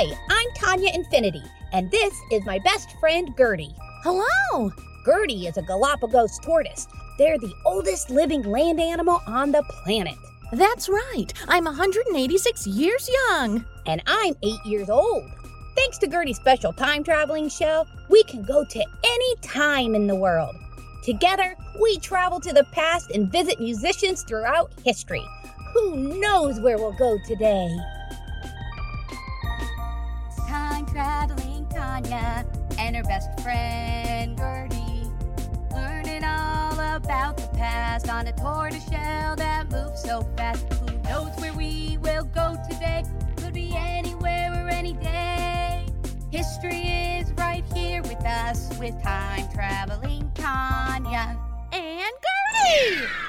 Hi, I'm Tonya Infinity, and this is my best friend Gertie. Hello! Gertie is a Galapagos tortoise. They're the oldest living land animal on the planet. That's right. I'm 186 years young. And I'm eight years old. Thanks to Gertie's special time traveling show, we can go to any time in the world. Together, we travel to the past and visit musicians throughout history. Who knows where we'll go today? Traveling Tonya and her best friend Gertie. Learning all about the past on a tortoise shell that moves so fast. Who knows where we will go today? Could be anywhere or any day. History is right here with us with time traveling Tanya and Gertie.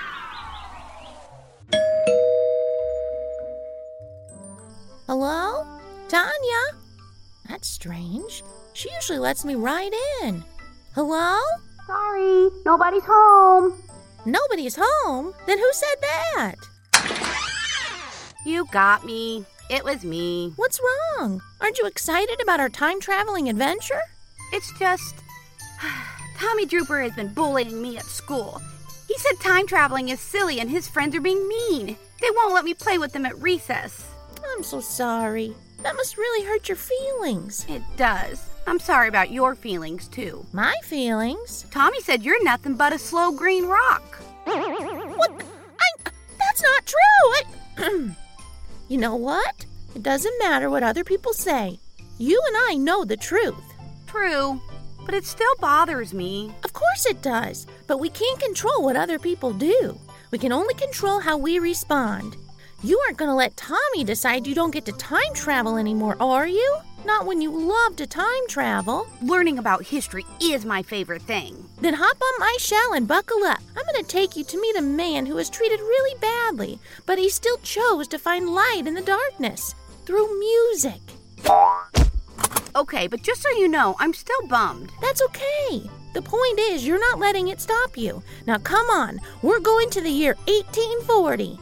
She usually lets me right in. Hello? Sorry, nobody's home. Nobody's home? Then who said that? You got me. It was me. What's wrong? Aren't you excited about our time traveling adventure? It's just. Tommy Drooper has been bullying me at school. He said time traveling is silly and his friends are being mean. They won't let me play with them at recess. I'm so sorry. That must really hurt your feelings. It does. I'm sorry about your feelings, too. My feelings? Tommy said you're nothing but a slow green rock. What? I. That's not true. I. you know what? It doesn't matter what other people say. You and I know the truth. True, but it still bothers me. Of course it does, but we can't control what other people do. We can only control how we respond. You aren't going to let Tommy decide you don't get to time travel anymore, are you? Not when you love to time travel. Learning about history is my favorite thing. Then hop on my shell and buckle up. I'm going to take you to meet a man who was treated really badly, but he still chose to find light in the darkness through music. Okay, but just so you know, I'm still bummed. That's okay. The point is, you're not letting it stop you. Now come on, we're going to the year 1840.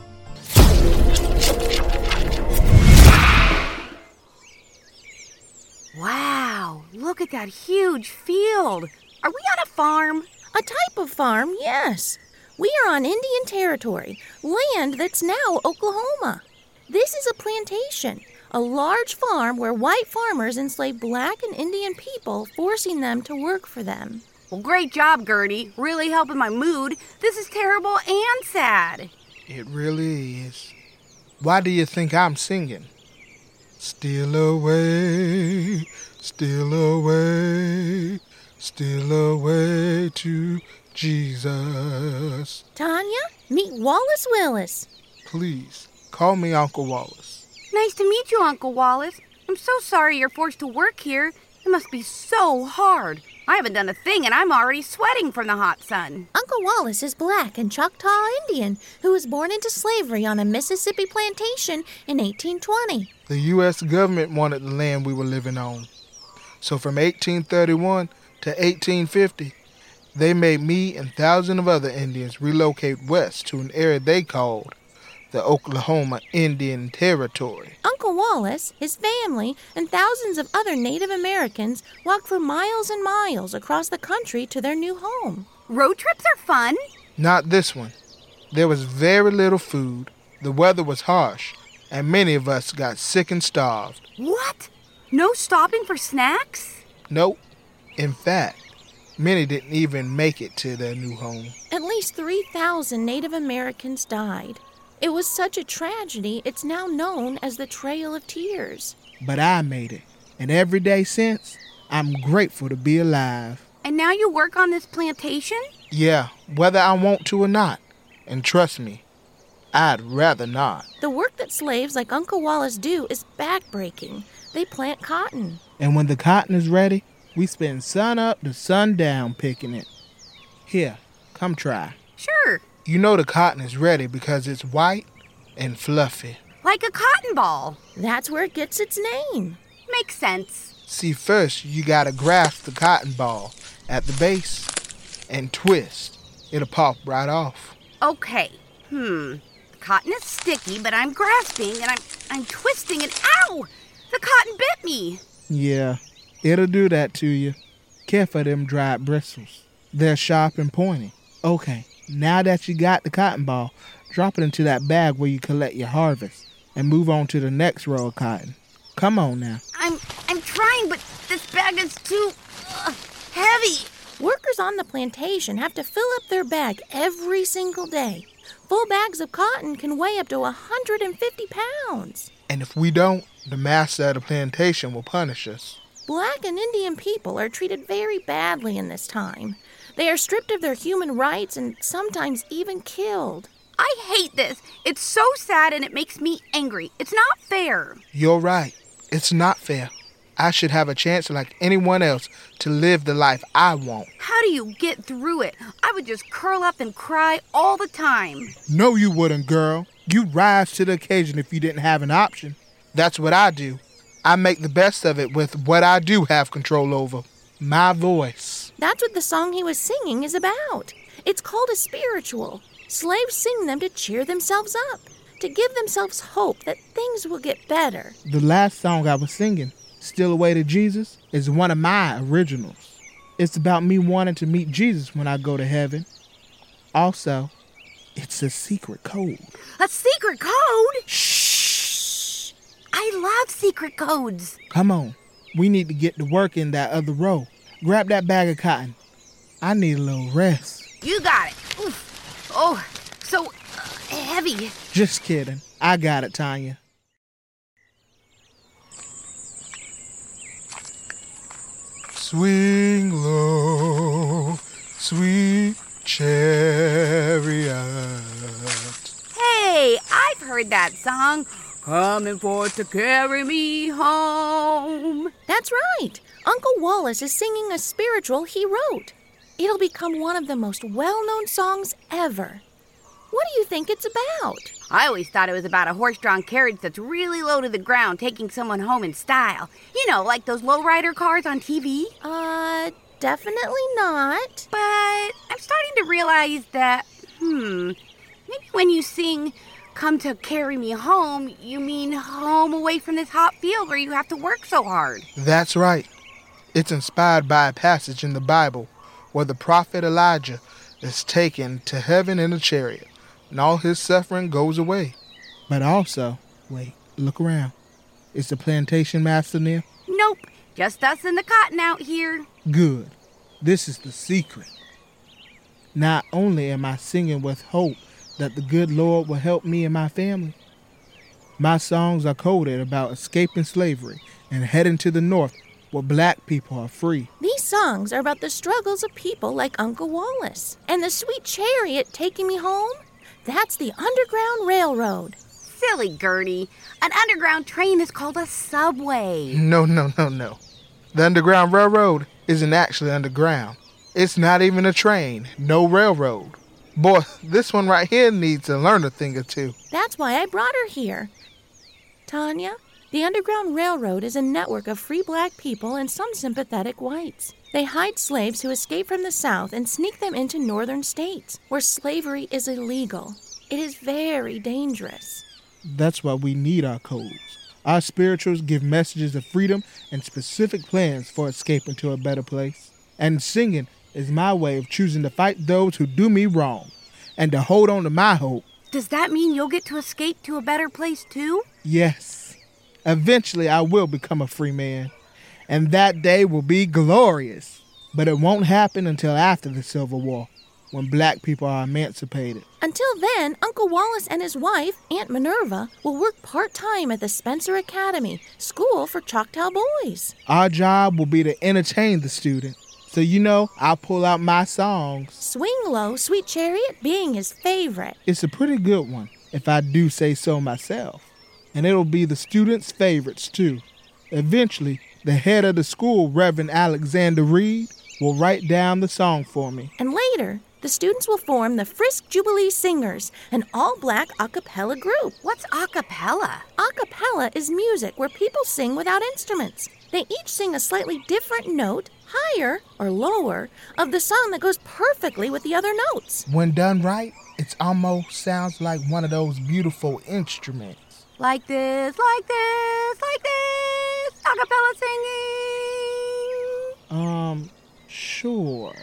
Wow, look at that huge field. Are we on a farm? A type of farm, yes. We are on Indian territory, land that's now Oklahoma. This is a plantation, a large farm where white farmers enslaved black and Indian people, forcing them to work for them. Well, great job, Gertie. Really helping my mood. This is terrible and sad. It really is. Why do you think I'm singing? Steal away, steal away, steal away to Jesus. Tonya, meet Wallace Willis. Please, call me Uncle Wallace. Nice to meet you, Uncle Wallace. I'm so sorry you're forced to work here. It must be so hard. I haven't done a thing and I'm already sweating from the hot sun. Uncle Wallace is black and Choctaw Indian who was born into slavery on a Mississippi plantation in 1820. The U.S. government wanted the land we were living on. So from 1831 to 1850, they made me and thousands of other Indians relocate west to an area they called the Oklahoma Indian Territory. Uncle Wallace, his family, and thousands of other Native Americans walked for miles and miles across the country to their new home. Road trips are fun. Not this one. There was very little food, the weather was harsh, and many of us got sick and starved. What? No stopping for snacks? Nope. In fact, many didn't even make it to their new home. At least 3,000 Native Americans died. It was such a tragedy, it's now known as the Trail of Tears. But I made it. And every day since, I'm grateful to be alive. And now you work on this plantation? Yeah, whether I want to or not. And trust me, I'd rather not. The work that slaves like Uncle Wallace do is backbreaking. They plant cotton. And when the cotton is ready, we spend sun up to sundown picking it. Here, come try. Sure. You know the cotton is ready because it's white and fluffy. Like a cotton ball. That's where it gets its name. Makes sense. See, first you gotta grasp the cotton ball at the base and twist. It'll pop right off. Okay. Hmm. The cotton is sticky, but I'm grasping and I'm I'm twisting and ow! The cotton bit me. Yeah, it'll do that to you. Care for them dried bristles. They're sharp and pointy. Okay, now that you got the cotton ball, drop it into that bag where you collect your harvest and move on to the next row of cotton. Come on now. I'm I'm trying, but this bag is too uh, heavy. Workers on the plantation have to fill up their bag every single day. Full bags of cotton can weigh up to 150 pounds. And if we don't, the master of the plantation will punish us. Black and Indian people are treated very badly in this time. They are stripped of their human rights and sometimes even killed. I hate this. It's so sad and it makes me angry. It's not fair. You're right. It's not fair. I should have a chance like anyone else to live the life I want. How do you get through it? I would just curl up and cry all the time. No, you wouldn't, girl. You'd rise to the occasion if you didn't have an option. That's what I do. I make the best of it with what I do have control over my voice. That's what the song he was singing is about. It's called a spiritual. Slaves sing them to cheer themselves up, to give themselves hope that things will get better. The last song I was singing, Steal Away to Jesus, is one of my originals. It's about me wanting to meet Jesus when I go to heaven. Also, it's a secret code. A secret code? Shh! I love secret codes. Come on. We need to get to work in that other row. Grab that bag of cotton. I need a little rest. You got it. Oof. Oh, so uh, heavy. Just kidding. I got it, Tonya. Swing low, sweet chariot. Hey, I've heard that song. Coming forth to carry me home. That's right. Uncle Wallace is singing a spiritual he wrote. It'll become one of the most well known songs ever. What do you think it's about? I always thought it was about a horse drawn carriage that's really low to the ground taking someone home in style. You know, like those lowrider cars on TV. Uh, definitely not. But I'm starting to realize that, hmm, maybe when you sing Come to Carry Me Home, you mean home away from this hot field where you have to work so hard. That's right. It's inspired by a passage in the Bible where the prophet Elijah is taken to heaven in a chariot and all his suffering goes away. But also, wait, look around. Is the plantation master near? Nope, just us and the cotton out here. Good. This is the secret. Not only am I singing with hope that the good Lord will help me and my family, my songs are coded about escaping slavery and heading to the north where black people are free. These songs are about the struggles of people like Uncle Wallace. And the sweet chariot taking me home? That's the Underground Railroad. Silly Gertie. An underground train is called a subway. No, no, no, no. The Underground Railroad isn't actually underground. It's not even a train, no railroad. Boy, this one right here needs to learn a thing or two. That's why I brought her here. Tonya, the Underground Railroad is a network of free black people and some sympathetic whites. They hide slaves who escape from the South and sneak them into northern states, where slavery is illegal. It is very dangerous. That's why we need our codes. Our spirituals give messages of freedom and specific plans for escaping to a better place. And singing is my way of choosing to fight those who do me wrong and to hold on to my hope. Does that mean you'll get to escape to a better place too? Yes. Eventually, I will become a free man, and that day will be glorious. But it won't happen until after the Civil War, when black people are emancipated. Until then, Uncle Wallace and his wife, Aunt Minerva, will work part time at the Spencer Academy, school for Choctaw boys. Our job will be to entertain the students. So, you know, I'll pull out my songs. Swing Low, Sweet Chariot being his favorite. It's a pretty good one, if I do say so myself. And it'll be the students' favorites, too. Eventually, the head of the school, Reverend Alexander Reid, will write down the song for me. And later, the students will form the Fisk Jubilee Singers, an all black a cappella group. What's a cappella? A cappella is music where people sing without instruments. They each sing a slightly different note, higher or lower, of the song that goes perfectly with the other notes. When done right, it almost sounds like one of those beautiful instruments. Like this, like this, like this. A cappella singing. Um, sure.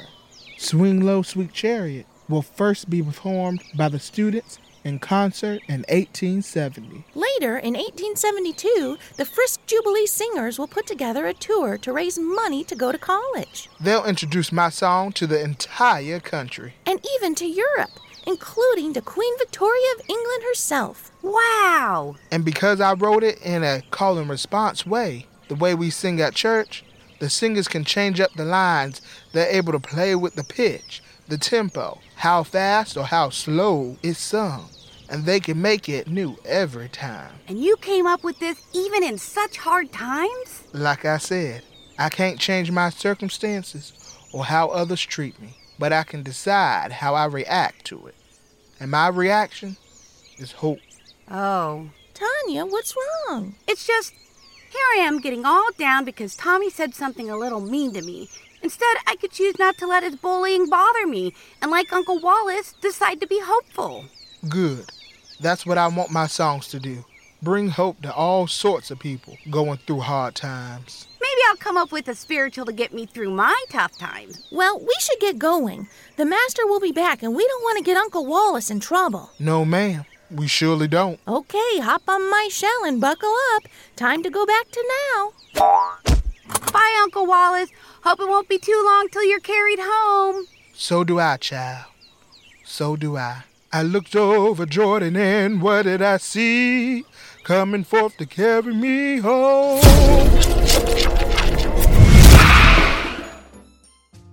Swing Low, Sweet Chariot will first be performed by the students in concert in 1870. Later, in 1872, the Fisk Jubilee Singers will put together a tour to raise money to go to college. They'll introduce my song to the entire country. And even to Europe, including to Queen Victoria of England herself. Wow. And because I wrote it in a call and response way, the way we sing at church, the singers can change up the lines. They're able to play with the pitch, the tempo, how fast or how slow it's sung. And they can make it new every time. And you came up with this even in such hard times? Like I said, I can't change my circumstances or how others treat me, but I can decide how I react to it. And my reaction is hope. Oh. Tonya, what's wrong? It's just, here I am getting all down because Tommy said something a little mean to me. Instead, I could choose not to let his bullying bother me and, like Uncle Wallace, decide to be hopeful. Good. That's what I want my songs to do. Bring hope to all sorts of people going through hard times. Maybe I'll come up with a spiritual to get me through my tough times. Well, we should get going. The master will be back, and we don't want to get Uncle Wallace in trouble. No, ma'am. We surely don't. Okay, hop on my shell and buckle up. Time to go back to now. Bye, Uncle Wallace. Hope it won't be too long till you're carried home. So do I, child. So do I. I looked over Jordan and what did I see? Coming forth to carry me home.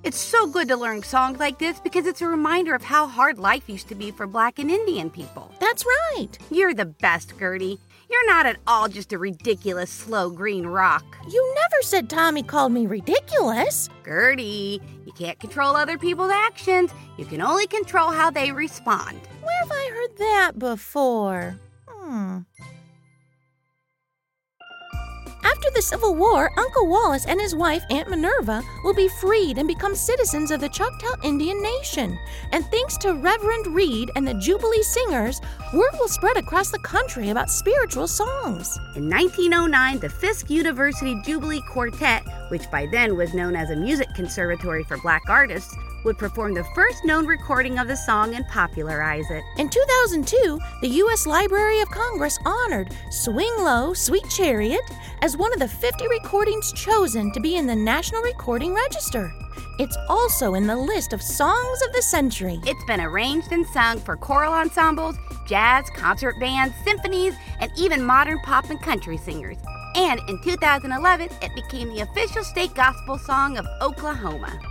It's so good to learn songs like this because it's a reminder of how hard life used to be for Black and Indian people. That's right. You're the best, Gertie. You're not at all just a ridiculous slow green rock. You never said Tommy called me ridiculous. Gertie, you can't control other people's actions. You can only control how they respond. Where have I heard that before? Hmm. After the Civil War, Uncle Wallace and his wife, Aunt Minerva, will be freed and become citizens of the Choctaw Indian Nation. And thanks to Reverend Reid and the Jubilee Singers, word will spread across the country about spiritual songs. In 1909, the Fisk University Jubilee Quartet, which by then was known as a music conservatory for black artists, would perform the first known recording of the song and popularize it. In 2002, the U.S. Library of Congress honored Swing Low, Sweet Chariot as one of the 50 recordings chosen to be in the National Recording Register. It's also in the list of Songs of the Century. It's been arranged and sung for choral ensembles, jazz, concert bands, symphonies, and even modern pop and country singers. And in 2011, it became the official state gospel song of Oklahoma.